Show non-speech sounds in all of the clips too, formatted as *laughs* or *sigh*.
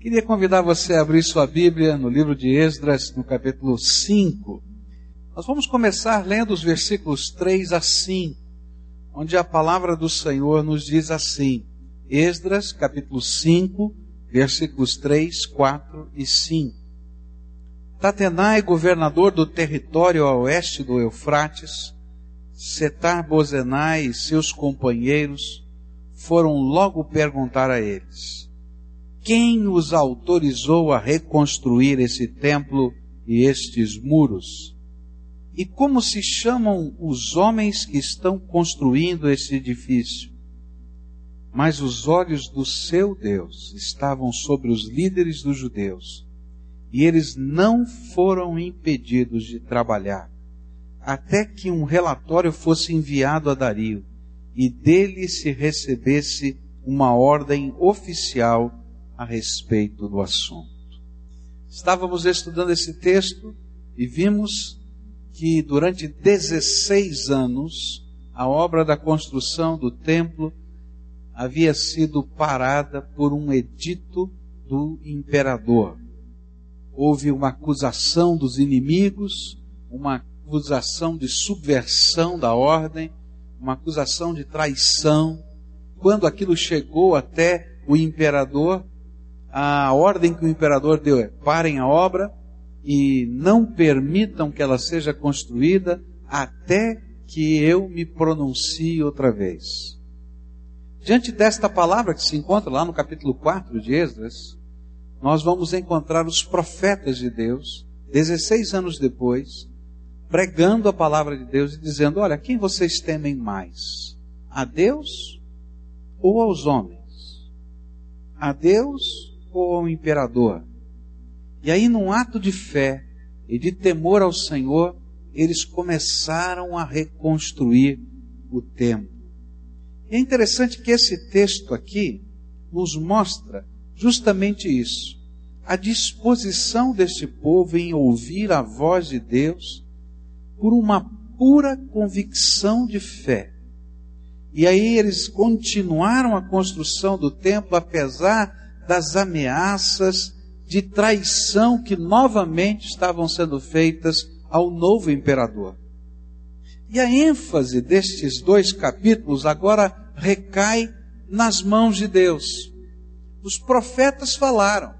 Queria convidar você a abrir sua Bíblia no livro de Esdras, no capítulo 5. Nós vamos começar lendo os versículos 3 a 5, onde a palavra do Senhor nos diz assim: Esdras, capítulo 5, versículos 3, 4 e 5. Tatenai, governador do território a oeste do Eufrates, Setar Bozenai e seus companheiros foram logo perguntar a eles: Quem os autorizou a reconstruir esse templo e estes muros? E como se chamam os homens que estão construindo esse edifício? Mas os olhos do seu Deus estavam sobre os líderes dos judeus, e eles não foram impedidos de trabalhar até que um relatório fosse enviado a Dario e dele se recebesse uma ordem oficial a respeito do assunto. Estávamos estudando esse texto e vimos que durante 16 anos a obra da construção do templo havia sido parada por um edito do imperador. Houve uma acusação dos inimigos, uma acusação de subversão da ordem, uma acusação de traição. Quando aquilo chegou até o imperador, a ordem que o imperador deu é: parem a obra e não permitam que ela seja construída até que eu me pronuncie outra vez. Diante desta palavra que se encontra lá no capítulo 4 de Esdras, nós vamos encontrar os profetas de Deus, 16 anos depois, pregando a palavra de Deus e dizendo: Olha, quem vocês temem mais? A Deus ou aos homens? A Deus ou ao imperador? E aí, num ato de fé e de temor ao Senhor, eles começaram a reconstruir o templo. E é interessante que esse texto aqui nos mostra justamente isso. A disposição deste povo em ouvir a voz de Deus por uma pura convicção de fé. E aí eles continuaram a construção do templo apesar das ameaças de traição que novamente estavam sendo feitas ao novo imperador. E a ênfase destes dois capítulos agora recai nas mãos de Deus. Os profetas falaram,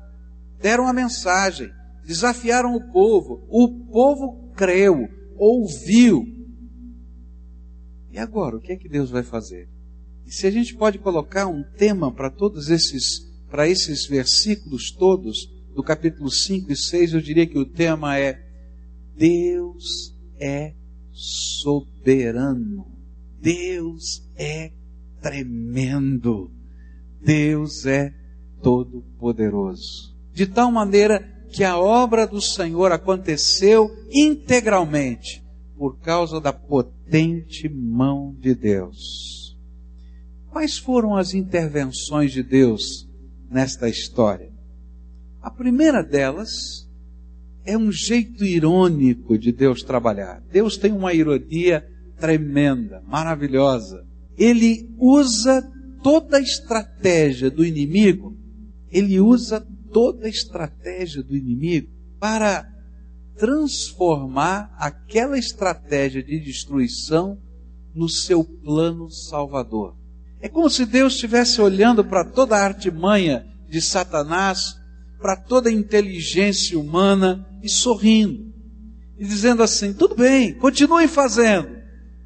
deram a mensagem, desafiaram o povo, o povo creu, ouviu. E agora, o que é que Deus vai fazer? E se a gente pode colocar um tema para todos esses, para esses versículos todos, do capítulo 5 e 6, eu diria que o tema é Deus é soberano. Deus é tremendo. Deus é todo poderoso. De tal maneira que a obra do Senhor aconteceu integralmente por causa da potente mão de Deus. Quais foram as intervenções de Deus nesta história? A primeira delas é um jeito irônico de Deus trabalhar. Deus tem uma ironia tremenda, maravilhosa. Ele usa toda a estratégia do inimigo, ele usa toda a estratégia do inimigo para transformar aquela estratégia de destruição no seu plano salvador. É como se Deus estivesse olhando para toda a artimanha de Satanás, para toda a inteligência humana e sorrindo. E dizendo assim: tudo bem, continuem fazendo,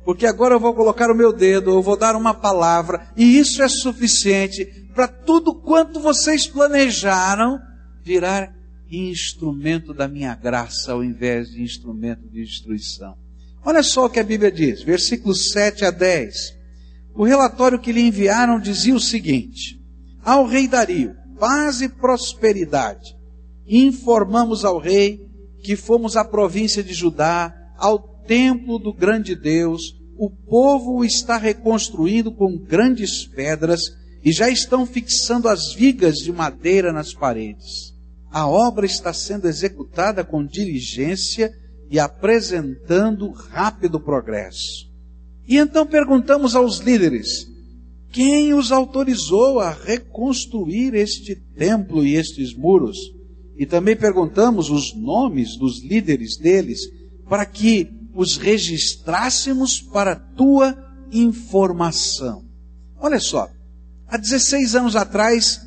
porque agora eu vou colocar o meu dedo, eu vou dar uma palavra, e isso é suficiente para tudo quanto vocês planejaram virar instrumento da minha graça ao invés de instrumento de destruição. Olha só o que a Bíblia diz, versículos 7 a 10. O relatório que lhe enviaram dizia o seguinte: Ao rei Dario, paz e prosperidade. Informamos ao rei que fomos à província de Judá, ao templo do grande Deus, o povo está reconstruindo com grandes pedras e já estão fixando as vigas de madeira nas paredes. A obra está sendo executada com diligência e apresentando rápido progresso. E então perguntamos aos líderes: quem os autorizou a reconstruir este templo e estes muros? E também perguntamos os nomes dos líderes deles, para que os registrássemos para tua informação. Olha só, há 16 anos atrás,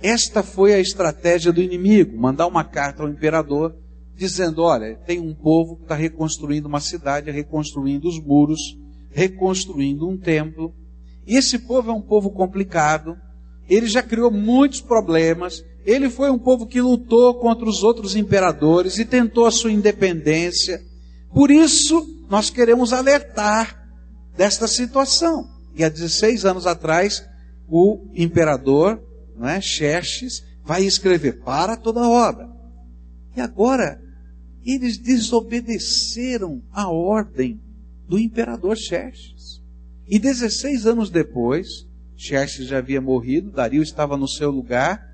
esta foi a estratégia do inimigo: mandar uma carta ao imperador dizendo: olha, tem um povo que está reconstruindo uma cidade, reconstruindo os muros, reconstruindo um templo. E esse povo é um povo complicado, ele já criou muitos problemas, ele foi um povo que lutou contra os outros imperadores e tentou a sua independência. Por isso, nós queremos alertar desta situação. E há 16 anos atrás, o imperador, não é, Xerxes, vai escrever para toda a obra. E agora, eles desobedeceram a ordem do imperador Xerxes. E 16 anos depois, Xerxes já havia morrido, Dario estava no seu lugar,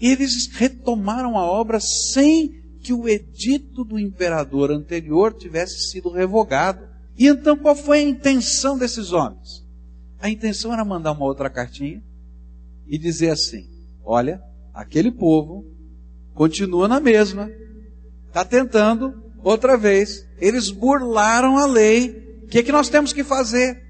eles retomaram a obra sem que o edito do imperador anterior tivesse sido revogado. E então qual foi a intenção desses homens? A intenção era mandar uma outra cartinha e dizer assim: olha, aquele povo continua na mesma, está tentando outra vez, eles burlaram a lei, o que é que nós temos que fazer?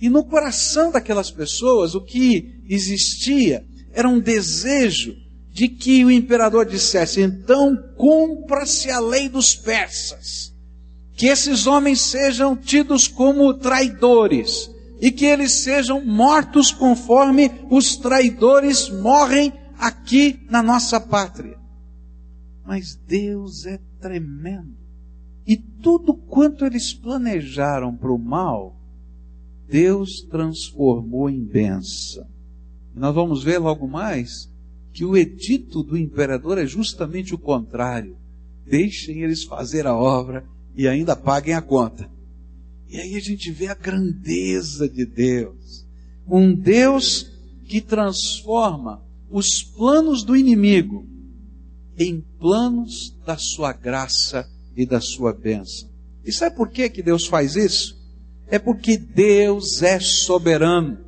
E no coração daquelas pessoas, o que existia era um desejo de que o imperador dissesse: então cumpra-se a lei dos persas, que esses homens sejam tidos como traidores e que eles sejam mortos conforme os traidores morrem aqui na nossa pátria. Mas Deus é tremendo. E tudo quanto eles planejaram para o mal, Deus transformou em bênção. nós vamos ver logo mais que o edito do imperador é justamente o contrário. Deixem eles fazer a obra e ainda paguem a conta. E aí a gente vê a grandeza de Deus. Um Deus que transforma os planos do inimigo em planos da sua graça e da sua bênção. E sabe por que, que Deus faz isso? É porque Deus é soberano.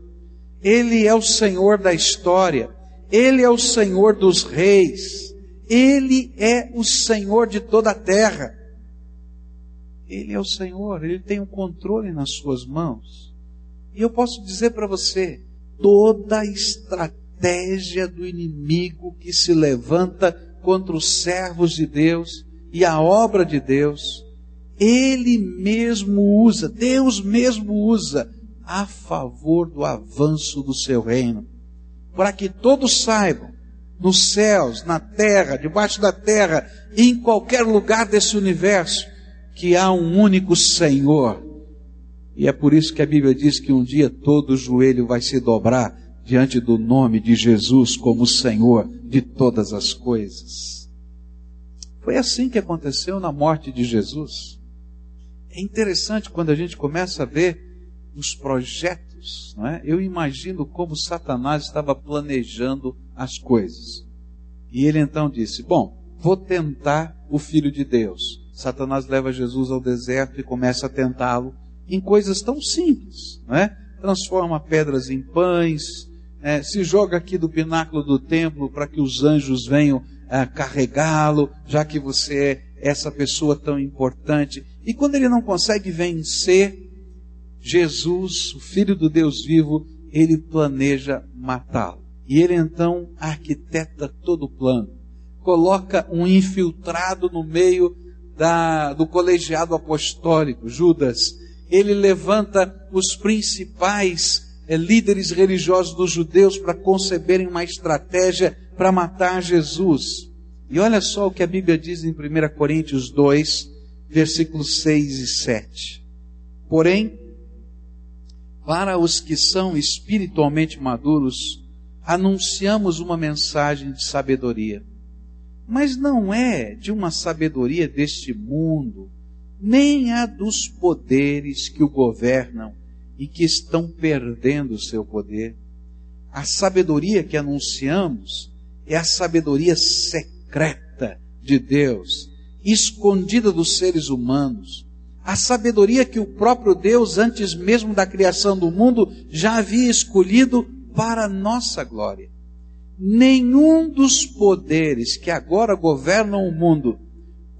Ele é o Senhor da história. Ele é o Senhor dos reis. Ele é o Senhor de toda a terra. Ele é o Senhor, ele tem o um controle nas suas mãos. E eu posso dizer para você, toda a estratégia do inimigo que se levanta contra os servos de Deus e a obra de Deus, ele mesmo usa, Deus mesmo usa a favor do avanço do seu reino para que todos saibam, nos céus, na terra, debaixo da terra, em qualquer lugar desse universo, que há um único Senhor. E é por isso que a Bíblia diz que um dia todo joelho vai se dobrar diante do nome de Jesus como Senhor de todas as coisas. Foi assim que aconteceu na morte de Jesus. É interessante quando a gente começa a ver os projetos. Não é? Eu imagino como Satanás estava planejando as coisas. E ele então disse: Bom, vou tentar o Filho de Deus. Satanás leva Jesus ao deserto e começa a tentá-lo em coisas tão simples, não é? Transforma pedras em pães, é, se joga aqui do pináculo do templo para que os anjos venham carregá-lo, já que você é essa pessoa tão importante. E quando ele não consegue vencer, Jesus, o Filho do Deus vivo, ele planeja matá-lo. E ele então arquiteta todo o plano. Coloca um infiltrado no meio da, do colegiado apostólico, Judas. Ele levanta os principais líderes religiosos dos judeus para conceberem uma estratégia para matar Jesus. E olha só o que a Bíblia diz em 1 Coríntios 2, versículos 6 e 7. Porém, para os que são espiritualmente maduros, anunciamos uma mensagem de sabedoria. Mas não é de uma sabedoria deste mundo, nem a dos poderes que o governam e que estão perdendo o seu poder. A sabedoria que anunciamos é a sabedoria secreta de Deus, escondida dos seres humanos, A sabedoria que o próprio Deus, antes mesmo da criação do mundo, já havia escolhido para nossa glória. Nenhum dos poderes que agora governam o mundo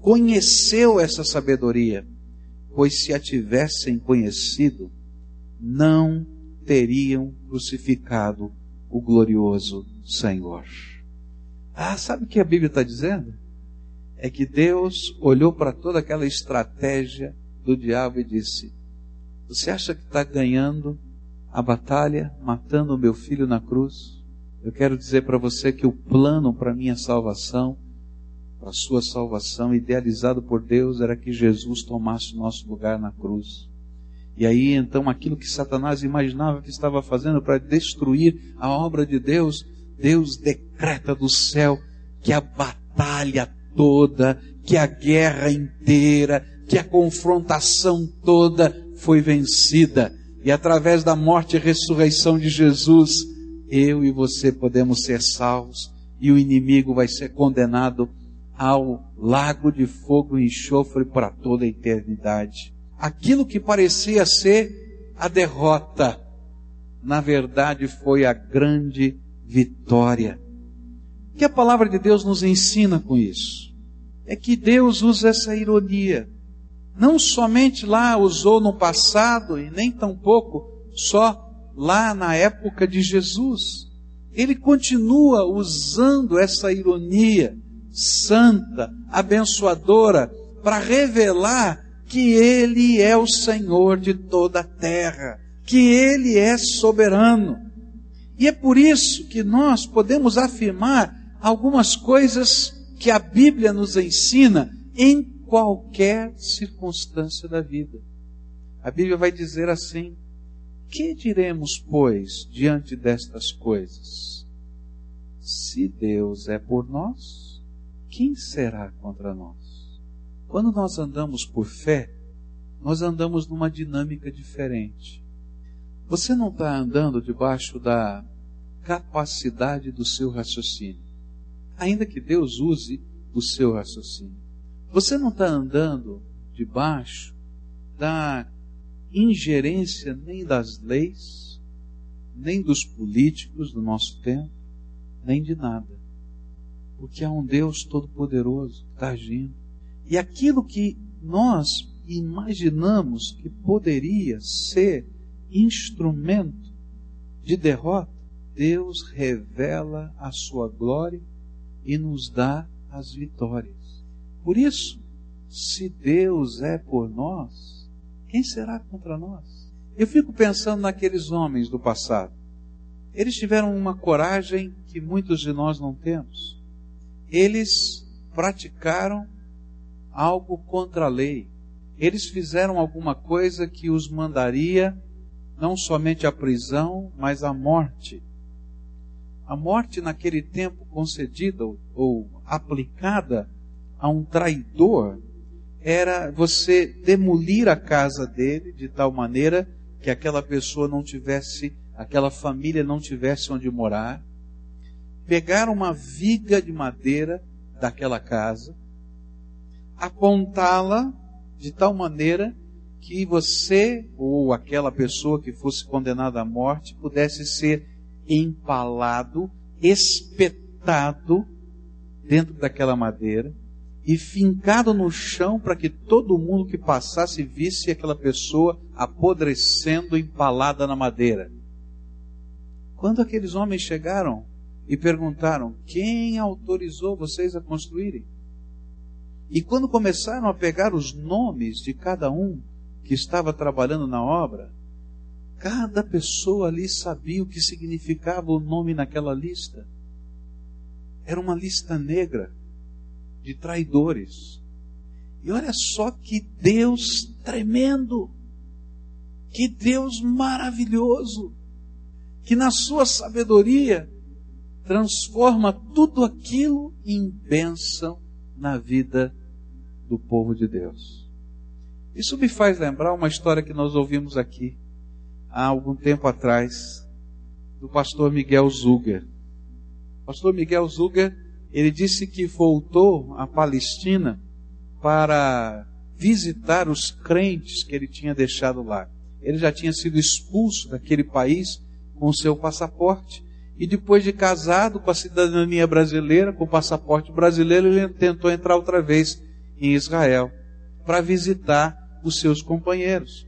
conheceu essa sabedoria, pois se a tivessem conhecido, não teriam crucificado o glorioso Senhor. Ah, sabe o que a Bíblia está dizendo? É que Deus olhou para toda aquela estratégia do diabo e disse: Você acha que está ganhando a batalha, matando o meu filho na cruz? Eu quero dizer para você que o plano para minha salvação, para sua salvação, idealizado por Deus, era que Jesus tomasse o nosso lugar na cruz. E aí então aquilo que Satanás imaginava que estava fazendo para destruir a obra de Deus, Deus decreta do céu que a batalha toda, que a guerra inteira, que a confrontação toda foi vencida. E através da morte e ressurreição de Jesus, eu e você podemos ser salvos e o inimigo vai ser condenado ao lago de fogo e enxofre para toda a eternidade aquilo que parecia ser a derrota, na verdade foi a grande vitória. O que a palavra de Deus nos ensina com isso? É que Deus usa essa ironia. Não somente lá usou no passado e nem tampouco só lá na época de Jesus. Ele continua usando essa ironia santa, abençoadora, para revelar que Ele é o Senhor de toda a terra, que Ele é soberano. E é por isso que nós podemos afirmar algumas coisas que a Bíblia nos ensina em qualquer circunstância da vida. A Bíblia vai dizer assim: Que diremos, pois, diante destas coisas? Se Deus é por nós, quem será contra nós? Quando nós andamos por fé, nós andamos numa dinâmica diferente. Você não está andando debaixo da capacidade do seu raciocínio, ainda que Deus use o seu raciocínio. Você não está andando debaixo da ingerência nem das leis, nem dos políticos do nosso tempo, nem de nada. Porque há um Deus Todo-Poderoso que está agindo. E aquilo que nós imaginamos que poderia ser instrumento de derrota, Deus revela a sua glória e nos dá as vitórias. Por isso, se Deus é por nós, quem será contra nós? Eu fico pensando naqueles homens do passado. Eles tiveram uma coragem que muitos de nós não temos. Eles praticaram algo contra a lei. Eles fizeram alguma coisa que os mandaria não somente à prisão, mas à morte. A morte naquele tempo concedida ou aplicada a um traidor era você demolir a casa dele de tal maneira que aquela pessoa não tivesse, aquela família não tivesse onde morar, pegar uma viga de madeira daquela casa, apontá-la de tal maneira que você ou aquela pessoa que fosse condenada à morte pudesse ser empalado, espetado dentro daquela madeira e fincado no chão para que todo mundo que passasse visse aquela pessoa apodrecendo empalada na madeira. Quando aqueles homens chegaram e perguntaram: Quem autorizou vocês a construírem? E quando começaram a pegar os nomes de cada um que estava trabalhando na obra, cada pessoa ali sabia o que significava o nome naquela lista. Era uma lista negra de traidores. E olha só que Deus tremendo, que Deus maravilhoso, que na sua sabedoria transforma tudo aquilo em bênção na vida do povo de Deus. Isso me faz lembrar uma história que nós ouvimos aqui há algum tempo atrás do pastor Miguel Zuger. O pastor Miguel Zuger, ele disse que voltou à Palestina para visitar os crentes que ele tinha deixado lá. Ele já tinha sido expulso daquele país com seu passaporte. E depois de casado com a cidadania brasileira, com o passaporte brasileiro, ele tentou entrar outra vez em Israel para visitar os seus companheiros.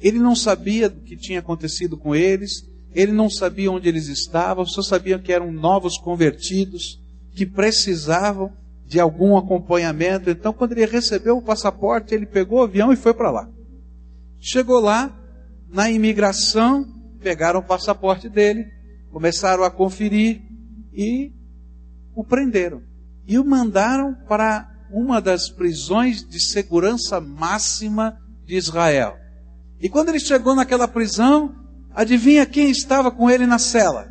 Ele não sabia do que tinha acontecido com eles, ele não sabia onde eles estavam, só sabia que eram novos convertidos, que precisavam de algum acompanhamento. Então, quando ele recebeu o passaporte, ele pegou o avião e foi para lá. Chegou lá, na imigração, pegaram o passaporte dele, começaram a conferir e o prenderam. E o mandaram para uma das prisões de segurança máxima de Israel. E quando ele chegou naquela prisão, adivinha quem estava com ele na cela?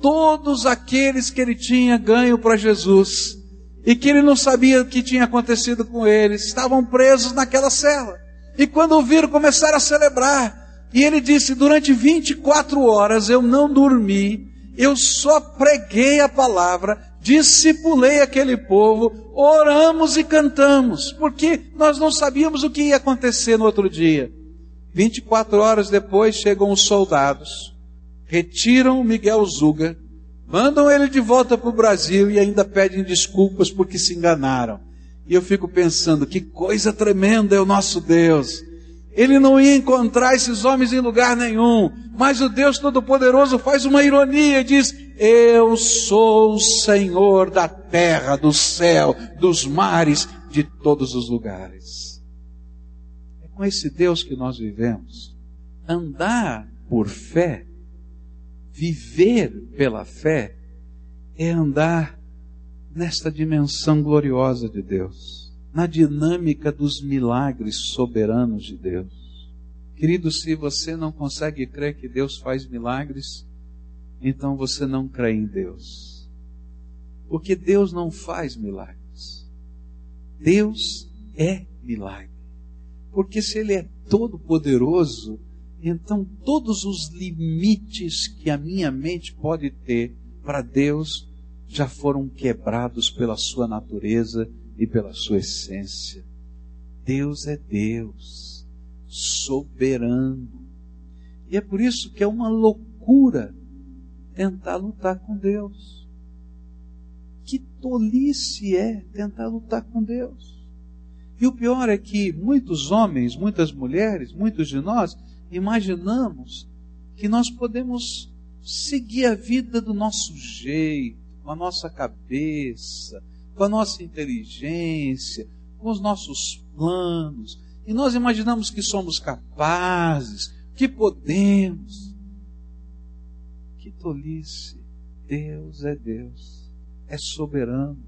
Todos aqueles que ele tinha ganho para Jesus e que ele não sabia o que tinha acontecido com eles, estavam presos naquela cela. E quando o viram, começaram a celebrar. E ele disse: Durante 24 horas eu não dormi, eu só preguei a palavra, discipulei aquele povo, oramos e cantamos, porque nós não sabíamos o que ia acontecer no outro dia. 24 horas depois chegam os soldados, retiram Miguel Zuga, mandam ele de volta para o Brasil e ainda pedem desculpas porque se enganaram. E eu fico pensando, que coisa tremenda é o nosso Deus. Ele não ia encontrar esses homens em lugar nenhum, mas o Deus Todo-Poderoso faz uma ironia e diz: Eu sou o Senhor da terra, do céu, dos mares, de todos os lugares. É com esse Deus que nós vivemos. Andar por fé, viver pela fé, é andar nesta dimensão gloriosa de Deus na dinâmica dos milagres soberanos de Deus. Querido, se você não consegue crer que Deus faz milagres, então você não crê em Deus. Porque Deus não faz milagres. Deus é milagre. Porque se Ele é todo poderoso, então todos os limites que a minha mente pode ter para Deus já foram quebrados pela sua natureza e pela sua essência. Deus é Deus, soberano. E é por isso que é uma loucura tentar lutar com Deus. Que tolice é tentar lutar com Deus. E o pior é que muitos homens, muitas mulheres, muitos de nós imaginamos que nós podemos seguir a vida do nosso jeito, com a nossa cabeça, com a nossa inteligência, com os nossos planos, e nós imaginamos que somos capazes, que podemos. Que tolice! Deus é Deus, é soberano,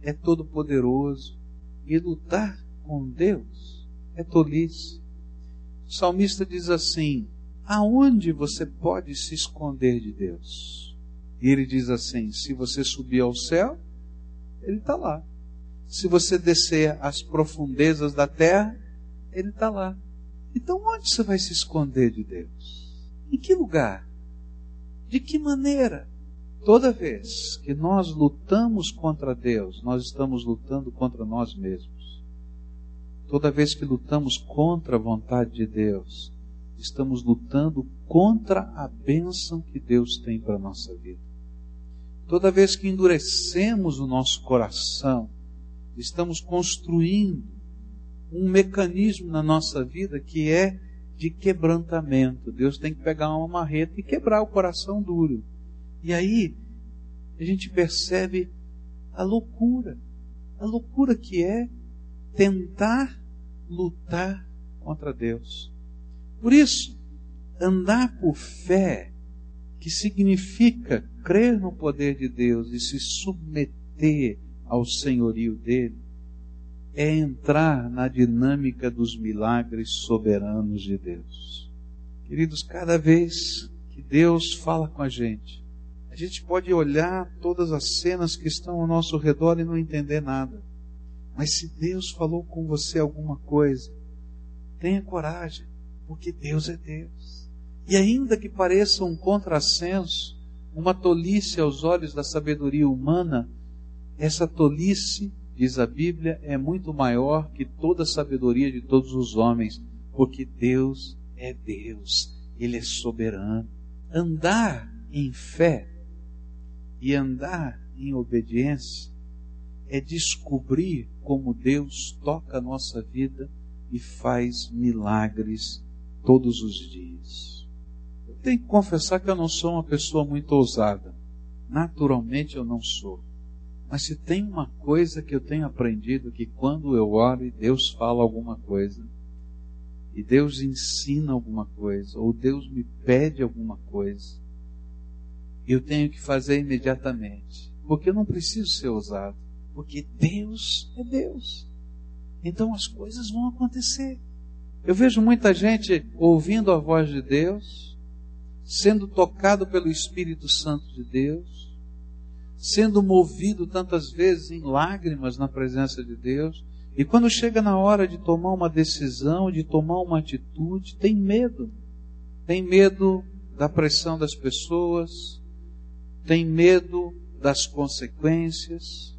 é todo-poderoso, e lutar com Deus é tolice. O salmista diz assim: aonde você pode se esconder de Deus? E ele diz assim: se você subir ao céu, ele está lá. Se você descer às profundezas da terra, ele está lá. Então, onde você vai se esconder de Deus? Em que lugar? De que maneira? Toda vez que nós lutamos contra Deus, nós estamos lutando contra nós mesmos. Toda vez que lutamos contra a vontade de Deus, estamos lutando contra a bênção que Deus tem para a nossa vida. Toda vez que endurecemos o nosso coração, estamos construindo um mecanismo na nossa vida que é de quebrantamento. Deus tem que pegar uma marreta e quebrar o coração duro. E aí a gente percebe a loucura, a loucura que é tentar lutar contra Deus. Por isso, andar por fé, que significa crer no poder de Deus e se submeter ao senhorio dele, é entrar na dinâmica dos milagres soberanos de Deus. Queridos, cada vez que Deus fala com a gente, a gente pode olhar todas as cenas que estão ao nosso redor e não entender nada. Mas se Deus falou com você alguma coisa, tenha coragem, porque Deus é Deus. E ainda que pareça um contrassenso, uma tolice aos olhos da sabedoria humana, essa tolice diz a Bíblia, é muito maior que toda a sabedoria de todos os homens, porque Deus é Deus, Ele é soberano. Andar em fé e andar em obediência é descobrir como Deus toca a nossa vida e faz milagres todos os dias. Tenho que confessar que eu não sou uma pessoa muito ousada. Naturalmente eu não sou. Mas se tem uma coisa que eu tenho aprendido que quando eu oro e Deus fala alguma coisa, e Deus ensina alguma coisa, ou Deus me pede alguma coisa, eu tenho que fazer imediatamente. Porque eu não preciso ser ousado. Porque Deus é Deus. Então as coisas vão acontecer. Eu vejo muita gente ouvindo a voz de Deus, sendo tocado pelo Espírito Santo de Deus, sendo movido tantas vezes em lágrimas na presença de Deus, e quando chega na hora de tomar uma decisão, de tomar uma atitude, tem medo. Tem medo da pressão das pessoas, tem medo das consequências,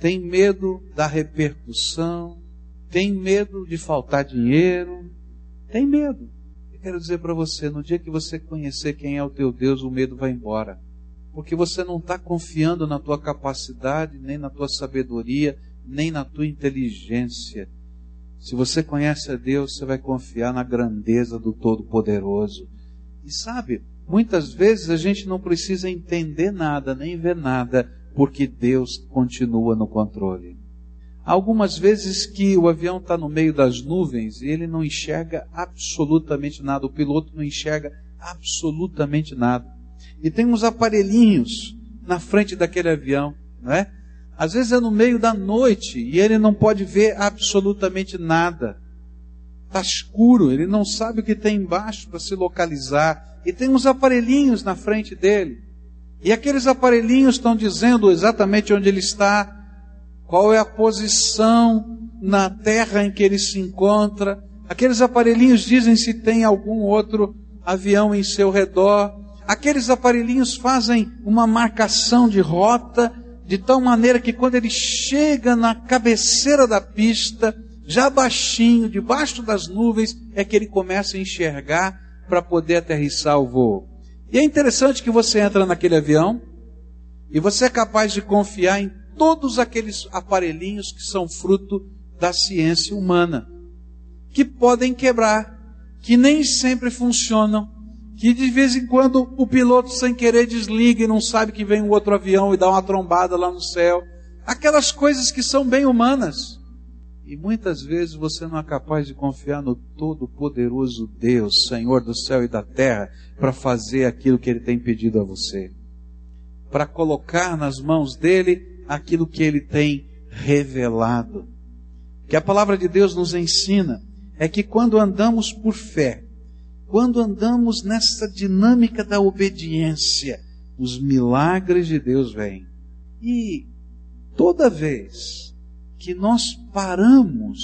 tem medo da repercussão, tem medo de faltar dinheiro, tem medo. Eu quero dizer para você, no dia que você conhecer quem é o teu Deus, o medo vai embora porque você não está confiando na tua capacidade, nem na tua sabedoria, nem na tua inteligência. Se você conhece a Deus, você vai confiar na grandeza do Todo-Poderoso. E sabe, muitas vezes a gente não precisa entender nada, nem ver nada, porque Deus continua no controle. Algumas vezes que o avião está no meio das nuvens e ele não enxerga absolutamente nada, o piloto não enxerga absolutamente nada e tem uns aparelhinhos na frente daquele avião, não é? Às vezes é no meio da noite e ele não pode ver absolutamente nada. Está escuro, ele não sabe o que tem embaixo para se localizar. E tem uns aparelhinhos na frente dele. E aqueles aparelhinhos estão dizendo exatamente onde ele está, qual é a posição na terra em que ele se encontra. Aqueles aparelhinhos dizem se tem algum outro avião em seu redor aqueles aparelhinhos fazem uma marcação de rota, de tal maneira que quando ele chega na cabeceira da pista, já baixinho, debaixo das nuvens, é que ele começa a enxergar para poder aterrissar o voo. E é interessante que você entra naquele avião e você é capaz de confiar em todos aqueles aparelhinhos que são fruto da ciência humana, que podem quebrar, que nem sempre funcionam, que de vez em quando o piloto sem querer desliga e não sabe que vem um outro avião e dá uma trombada lá no céu. Aquelas coisas que são bem humanas. E muitas vezes você não é capaz de confiar no todo-poderoso Deus, Senhor do céu e da terra, para fazer aquilo que Ele tem pedido a você. Para colocar nas mãos dele aquilo que Ele tem revelado. Que a palavra de Deus nos ensina é que quando andamos por fé, quando andamos nessa dinâmica da obediência, os milagres de Deus vêm. E toda vez que nós paramos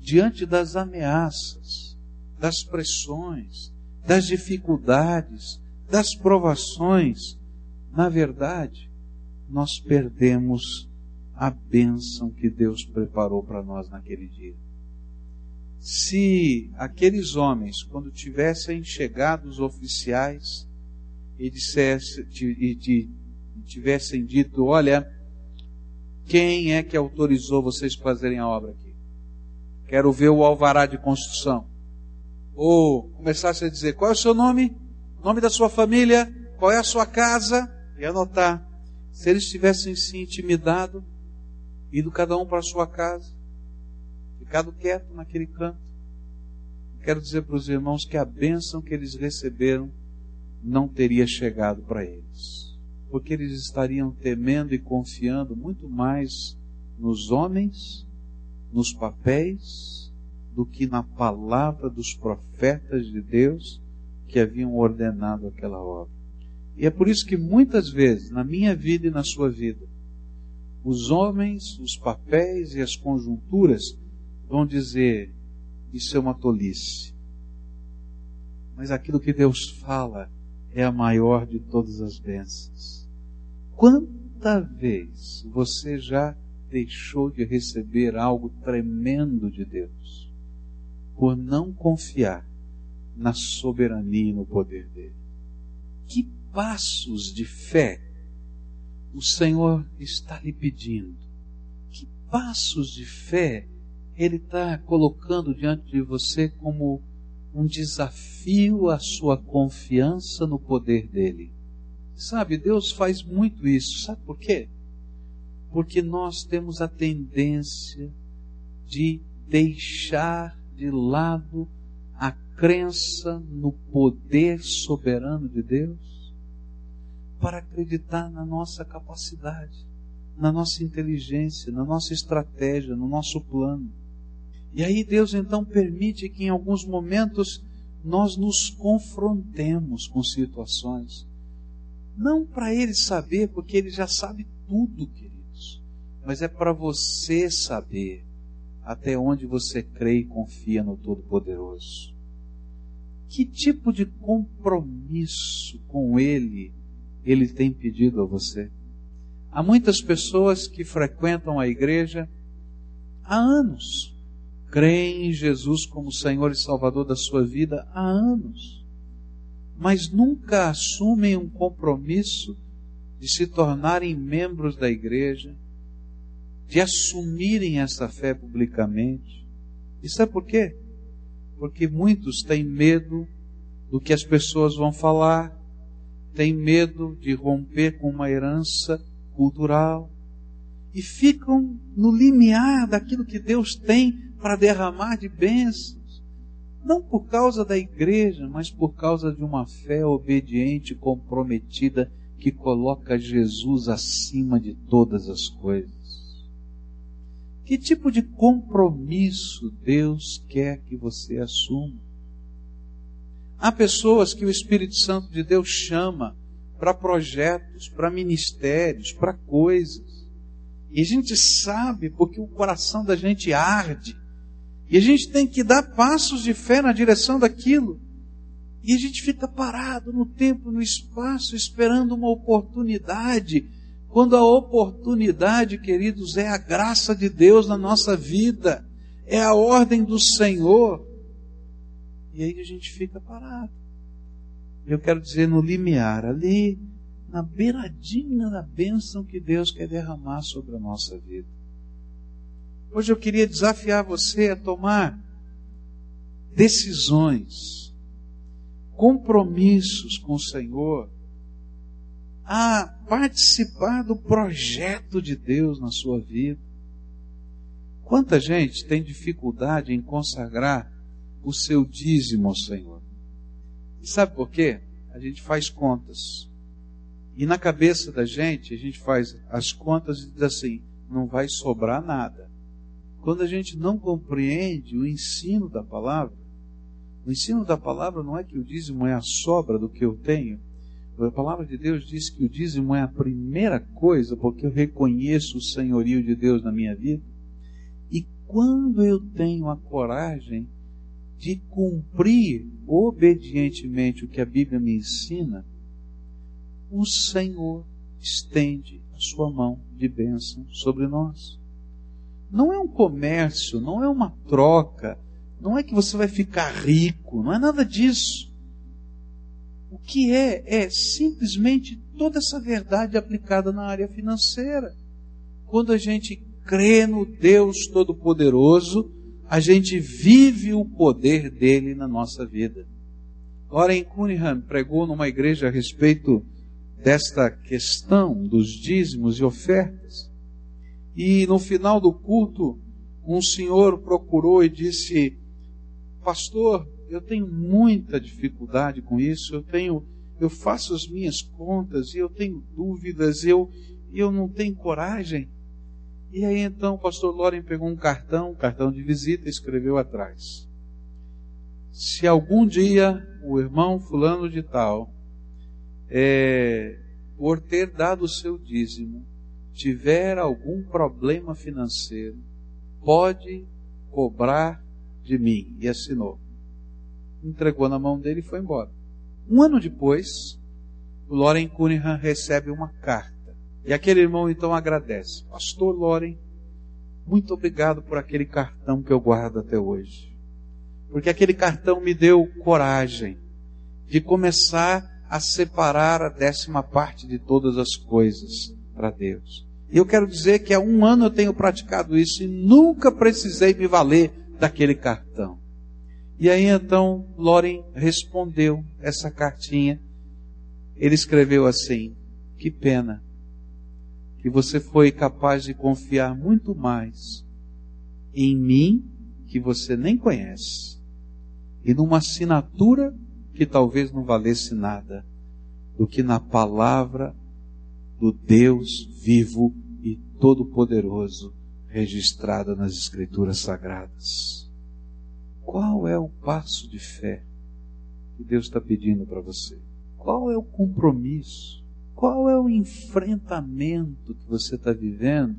diante das ameaças, das pressões, das dificuldades, das provações, na verdade, nós perdemos a bênção que Deus preparou para nós naquele dia se aqueles homens, quando tivessem chegado os oficiais e, dissesse, e, tivessem dito: Olha, quem é que autorizou vocês fazerem a obra aqui? Quero ver o alvará de construção. Ou começasse a dizer: Qual é o seu nome? Nome da sua família? Qual é a sua casa? E anotar. Se eles tivessem se intimidado, ido cada um para a sua casa, ficado quieto naquele canto. Quero dizer para os irmãos que a bênção que eles receberam não teria chegado para eles, porque eles estariam temendo e confiando muito mais nos homens, nos papéis, do que na palavra dos profetas de Deus que haviam ordenado aquela obra. E é por isso que muitas vezes, na minha vida e na sua vida, os homens, os papéis e as conjunturas vão dizer: Isso é uma tolice. Mas aquilo que Deus fala é a maior de todas as bênçãos. Quanta vez você já deixou de receber algo tremendo de Deus por não confiar na soberania e no poder dele. Que passos de fé o Senhor está lhe pedindo? Que passos de fé Ele está colocando diante de você como um desafio à sua confiança no poder dele? Sabe, Deus faz muito isso. Sabe por quê? Porque nós temos a tendência de deixar de lado a crença no poder soberano de Deus para acreditar na nossa capacidade, na nossa inteligência, na nossa estratégia, no nosso plano. E aí Deus então permite que em alguns momentos nós nos confrontemos com situações. Não para ele saber, porque ele já sabe tudo, queridos, mas é para você saber até onde você crê e confia no Todo-Poderoso. Que tipo de compromisso com Ele Ele tem pedido a você? Há muitas pessoas que frequentam a igreja há anos, creem em Jesus como Senhor e Salvador da sua vida há anos, mas nunca assumem um compromisso de se tornarem membros da igreja, de assumirem essa fé publicamente. E sabe por quê? porque muitos têm medo do que as pessoas vão falar, têm medo de romper com uma herança cultural e ficam no limiar daquilo que Deus tem para derramar de bênçãos, não por causa da igreja, mas por causa de uma fé obediente, comprometida, que coloca Jesus acima de todas as coisas. Que tipo de compromisso Deus quer que você assuma? Há pessoas que o Espírito Santo de Deus chama para projetos, para ministérios, para coisas. E a gente sabe porque o coração da gente arde. E a gente tem que dar passos de fé na direção daquilo. E a gente fica parado no tempo, no espaço, esperando uma oportunidade quando a oportunidade, queridos, é a graça de Deus na nossa vida, é a ordem do Senhor. E aí a gente fica parado. Eu quero dizer no limiar, ali, na beiradinha da bênção que Deus quer derramar sobre a nossa vida. Hoje eu queria desafiar você a tomar decisões, compromissos com o Senhor, a participar do projeto de Deus na sua vida. Quanta gente tem dificuldade em consagrar o seu dízimo ao Senhor? E sabe por quê? A gente faz contas. E na cabeça da gente, a gente faz as contas e diz assim: não vai sobrar nada. Quando a gente não compreende o ensino da palavra, o ensino da palavra não é que o dízimo é a sobra do que eu tenho, a palavra de Deus diz que o dízimo é a primeira coisa, porque eu reconheço o senhorio de Deus na minha vida. E quando eu tenho a coragem de cumprir obedientemente o que a Bíblia me ensina, o Senhor estende a sua mão de bênção sobre nós. Não é um comércio, não é uma troca, não é que você vai ficar rico, não é nada disso. O que é? É simplesmente toda essa verdade aplicada na área financeira. Quando a gente crê no Deus Todo-Poderoso, a gente vive o poder dele na nossa vida. Loren Cunningham pregou numa igreja a respeito desta questão dos dízimos e ofertas. E no final do culto, um senhor procurou e disse: Pastor, eu tenho muita dificuldade com isso, eu tenho, eu faço as minhas contas e eu tenho dúvidas, eu, eu não tenho coragem. E aí então o pastor Loren pegou um cartão, um cartão de visita, e escreveu atrás. Se algum dia o irmão fulano de tal, é, por ter dado o seu dízimo, tiver algum problema financeiro, pode cobrar de mim. E assinou entregou na mão dele e foi embora. Um ano depois, o Loren Cunningham recebe uma carta. E aquele irmão então agradece. Pastor Loren, muito obrigado por aquele cartão que eu guardo até hoje. Porque aquele cartão me deu coragem de começar a separar a décima parte de todas as coisas para Deus. E eu quero dizer que há um ano eu tenho praticado isso e nunca precisei me valer daquele cartão. E aí então Loren respondeu essa cartinha. Ele escreveu assim: Que pena que você foi capaz de confiar muito mais em mim, que você nem conhece, e numa assinatura que talvez não valesse nada, do que na palavra do Deus vivo e todo-poderoso registrada nas Escrituras Sagradas. Qual é o passo de fé que Deus está pedindo para você? Qual é o compromisso? Qual é o enfrentamento que você está vivendo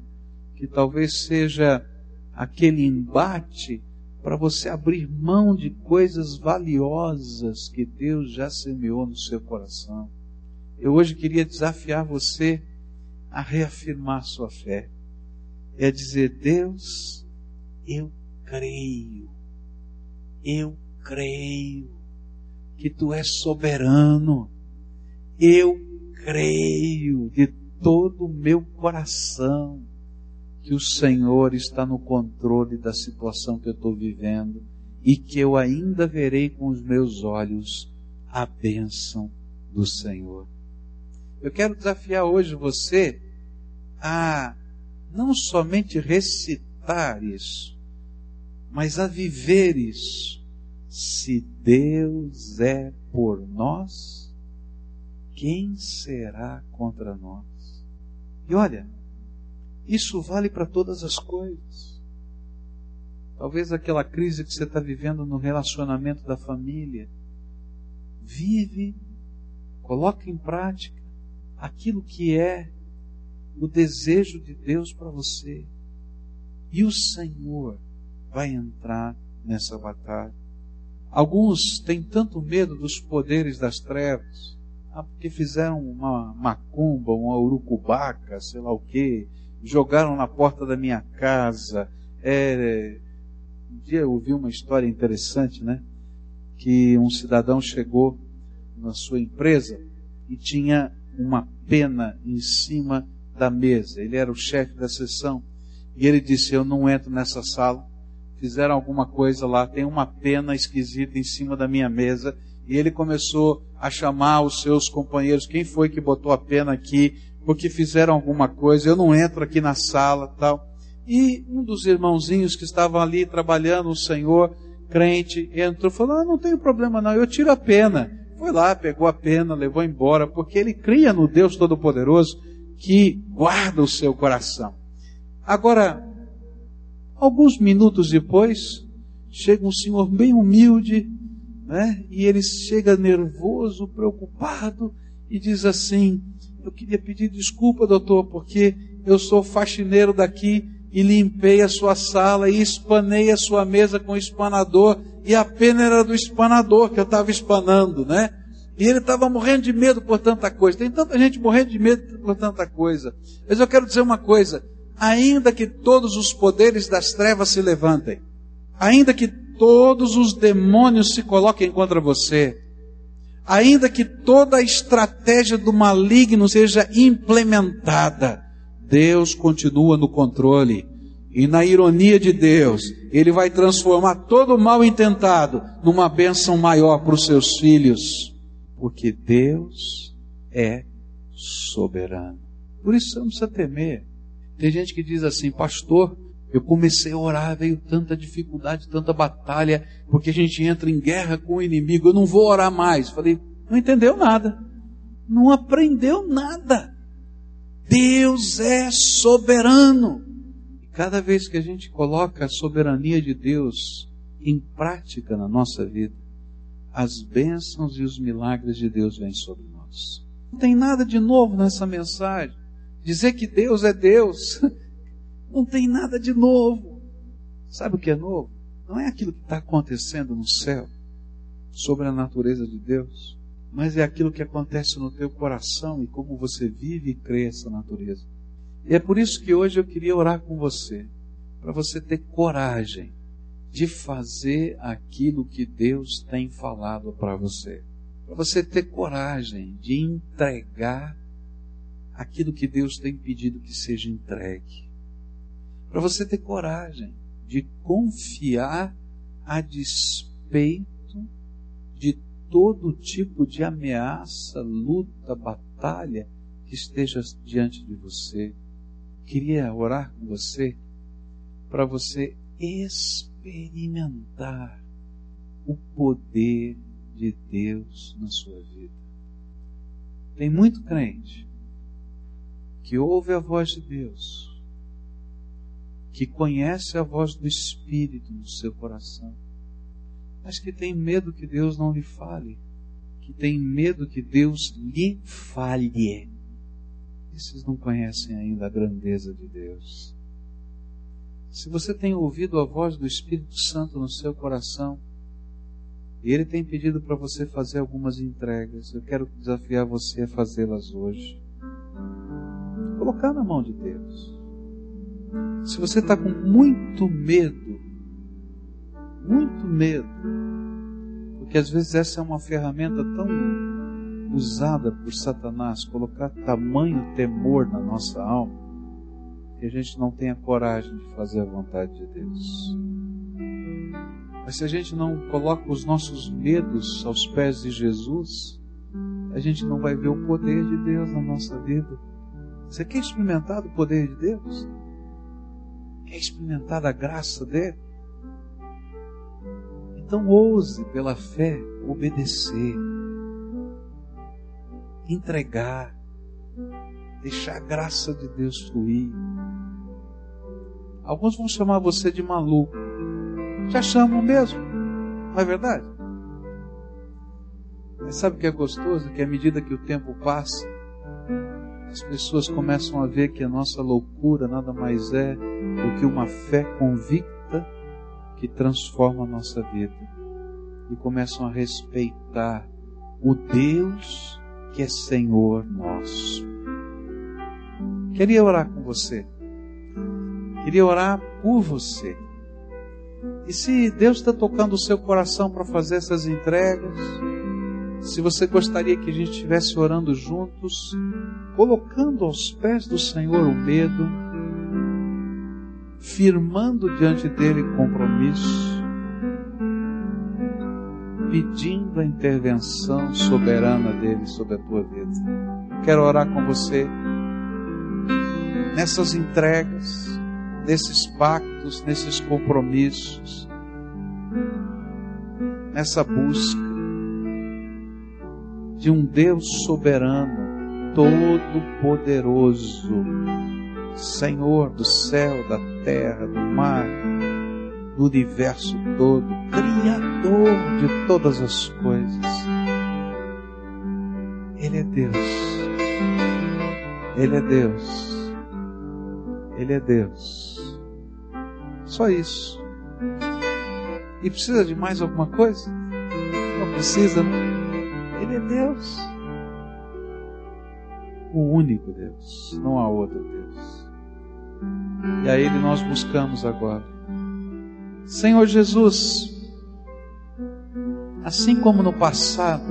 que talvez seja aquele embate para você abrir mão de coisas valiosas que Deus já semeou no seu coração. Eu hoje queria desafiar você a reafirmar sua fé. É dizer, Deus, eu creio, eu creio que tu és soberano, eu creio de todo o meu coração que o Senhor está no controle da situação que eu estou vivendo e que eu ainda verei com os meus olhos a bênção do Senhor. Eu quero desafiar hoje você a não somente recitar isso, mas a viver isso. Se Deus é por nós, quem será contra nós? E olha, isso vale para todas as coisas. Talvez aquela crise que você está vivendo no relacionamento da família. Vive, coloque em prática aquilo que é o desejo de Deus para você. E o Senhor vai entrar nessa batalha. Alguns têm tanto medo dos poderes das trevas, ah, porque fizeram uma macumba, uma urucubaca, sei lá o que, jogaram na porta da minha casa. É, um dia eu ouvi uma história interessante, né? Que um cidadão chegou na sua empresa e tinha uma pena em cima da mesa. Ele era o chefe da sessão. E ele disse: Eu não entro nessa sala. Fizeram alguma coisa lá, tem uma pena esquisita em cima da minha mesa. E ele começou a chamar os seus companheiros: Quem foi que botou a pena aqui? porque fizeram alguma coisa, eu não entro aqui na sala, tal. E um dos irmãozinhos que estavam ali trabalhando, o Senhor, crente, entrou, falou: ah, não tem problema não, eu tiro a pena. Foi lá, pegou a pena, levou embora, porque ele cria no Deus Todo-Poderoso que guarda o seu coração. Agora, alguns minutos depois, chega um senhor bem humilde, né? E ele chega nervoso, preocupado, e diz assim: eu queria pedir desculpa, doutor, porque eu sou faxineiro daqui e limpei a sua sala e espanei a sua mesa com espanador e a pena era do espanador que eu estava espanando, né? E ele estava morrendo de medo por tanta coisa. Tem tanta gente morrendo de medo por tanta coisa. Mas eu quero dizer uma coisa: ainda que todos os poderes das trevas se levantem, ainda que todos os demônios se coloquem contra você, ainda que toda a estratégia do maligno seja implementada, Deus continua no controle. E na ironia de Deus, Ele vai transformar todo o mal intentado numa bênção maior para os seus filhos. Porque Deus é soberano. Por isso você não precisa temer. Tem gente que diz assim, pastor, eu comecei a orar, veio tanta dificuldade, tanta batalha, porque a gente entra em guerra com o inimigo, eu não vou orar mais. Falei, não entendeu nada. Não aprendeu nada. Deus é soberano. E cada vez que a gente coloca a soberania de Deus em prática na nossa vida, as bênçãos e os milagres de Deus vêm sobre nós. Não tem nada de novo nessa mensagem. Dizer que Deus é Deus *laughs* Não tem nada de novo. Sabe o que é novo? Não é aquilo que está acontecendo no céu, sobre a natureza de Deus, mas é aquilo que acontece no teu coração e como você vive e crê essa natureza. E é por isso que hoje eu queria orar com você, para você ter coragem de fazer aquilo que Deus tem falado para você. Para você ter coragem de entregar aquilo que Deus tem pedido que seja entregue. Para você ter coragem de confiar a despeito de todo tipo de ameaça, luta, batalha que esteja diante de você. Queria orar com você para você experimentar o poder de Deus na sua vida. Tem muito crente que ouve a voz de Deus, que conhece a voz do Espírito no seu coração, mas que tem medo que Deus não lhe fale, que tem medo que Deus lhe fale. Esses não conhecem ainda a grandeza de Deus. Se você tem ouvido a voz do Espírito Santo no seu coração, e ele tem pedido para você fazer algumas entregas, eu quero desafiar você a fazê-las hoje. Colocar na mão de Deus. Se você está com muito medo, muito medo, porque às vezes essa é uma ferramenta tão usada por Satanás, colocar tamanho temor na nossa alma, que a gente não tenha coragem de fazer a vontade de Deus. Mas se a gente não coloca os nossos medos aos pés de Jesus, a gente não vai ver o poder de Deus na nossa vida. Você quer experimentar o poder de Deus? Quer experimentar a graça dele? Então ouse pela fé obedecer, entregar, deixar a graça de Deus fluir. Alguns vão chamar você de maluco. Já chamam mesmo, não é verdade? Mas sabe o que é gostoso? Que à medida que o tempo passa, as pessoas começam a ver que a nossa loucura nada mais é do que uma fé convicta que transforma a nossa vida. E começam a respeitar o Deus que é Senhor nosso. Queria orar com você. Queria orar por você. E se Deus está tocando o seu coração para fazer essas entregas, se você gostaria que a gente estivesse orando juntos, colocando aos pés do Senhor o medo, firmando diante dele compromisso, pedindo a intervenção soberana dele sobre a tua vida. Quero orar com você nessas entregas, nesses pactos, nesses compromissos, nessa busca de um Deus soberano, todo-poderoso, Senhor do céu, da terra, do mar, do universo todo, Criador de todas as coisas. Ele é Deus. Ele é Deus. Ele é Deus. Só isso. E precisa de mais alguma coisa? Não precisa, não? Ele é Deus. O único Deus. Não há outro Deus. E a Ele nós buscamos agora. Senhor Jesus, assim como no passado,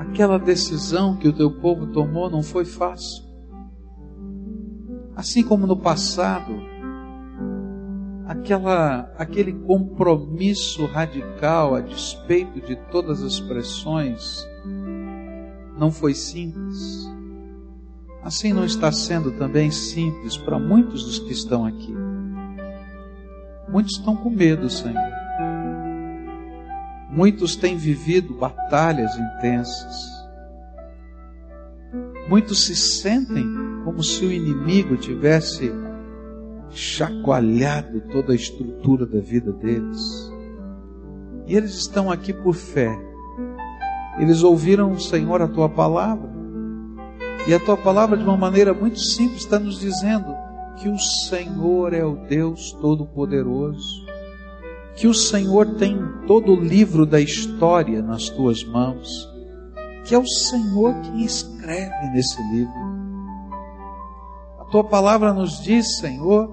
aquela decisão que o teu povo tomou não foi fácil. Assim como no passado, aquela, aquele compromisso radical a despeito de todas as pressões não foi simples. Assim não está sendo também simples para muitos dos que estão aqui. Muitos estão com medo, Senhor. Muitos têm vivido batalhas intensas. Muitos se sentem como se o inimigo tivesse chacoalhado toda a estrutura da vida deles. E eles estão aqui por fé. Eles ouviram, Senhor, a tua palavra. E a tua palavra, de uma maneira muito simples, está nos dizendo que o Senhor é o Deus Todo-Poderoso. Que o Senhor tem todo o livro da história nas tuas mãos. Que é o Senhor quem escreve nesse livro tua palavra nos diz, Senhor,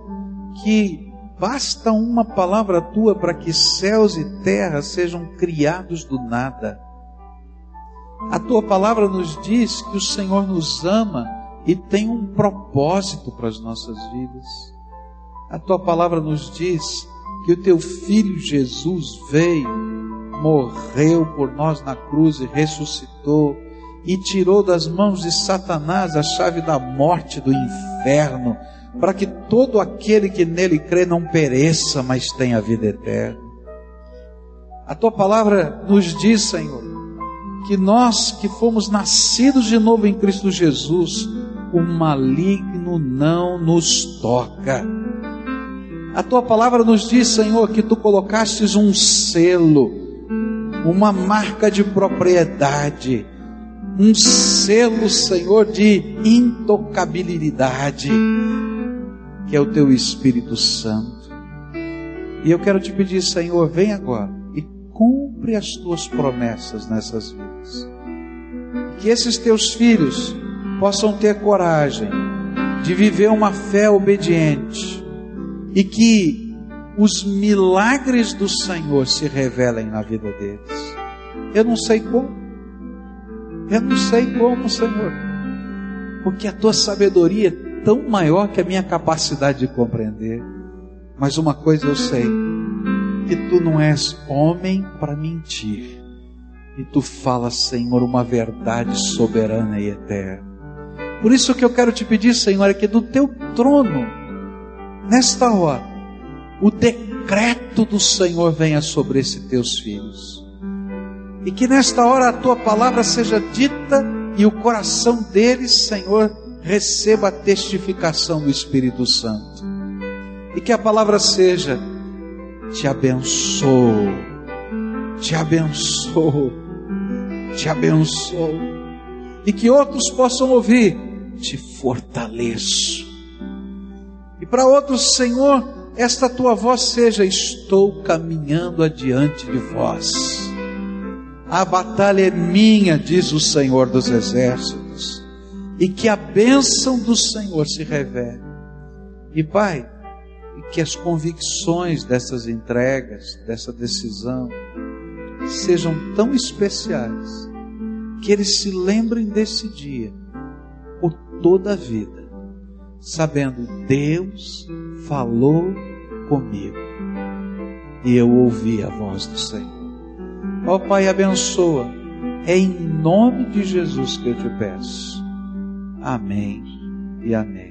que basta uma palavra tua para que céus e terra sejam criados do nada. A tua palavra nos diz que o Senhor nos ama e tem um propósito para as nossas vidas. A tua palavra nos diz que o teu filho Jesus veio, morreu por nós na cruz e ressuscitou e tirou das mãos de Satanás a chave da morte do inferno, para que todo aquele que nele crê não pereça, mas tenha vida eterna. A tua palavra nos diz, Senhor, que nós que fomos nascidos de novo em Cristo Jesus, o maligno não nos toca a tua palavra nos diz, Senhor, que tu colocastes um selo, uma marca de propriedade, um selo, Senhor, de intocabilidade, que é o teu Espírito Santo. E eu quero te pedir, Senhor, vem agora e cumpre as tuas promessas nessas vidas. Que esses teus filhos possam ter coragem de viver uma fé obediente e que os milagres do Senhor se revelem na vida deles. Eu não sei como, eu não sei como, Senhor, porque a tua sabedoria tão maior que a minha capacidade de compreender. Mas uma coisa eu sei, que tu não és homem para mentir, e tu falas, Senhor, uma verdade soberana e eterna. Por isso que eu quero te pedir, Senhor, é que do teu trono nesta hora, o decreto do Senhor venha sobre esses teus filhos. E que nesta hora a tua palavra seja dita e o coração deles, Senhor, receba a testificação do Espírito Santo. E que a palavra seja: te abençoo, te abençoo, te abençoo. E que outros possam ouvir: te fortaleço e para outros, Senhor, esta tua voz seja: Estou caminhando adiante de vós. A batalha é minha, diz o Senhor dos Exércitos, e que a bênção do Senhor se revele. E Pai, que as convicções dessas entregas, dessa decisão, sejam tão especiais, que eles se lembrem desse dia por toda a vida sabendo Deus falou comigo e eu ouvi a voz do Senhor. Ó oh, Pai, abençoa. É em nome de Jesus que eu te peço. Amém e amém.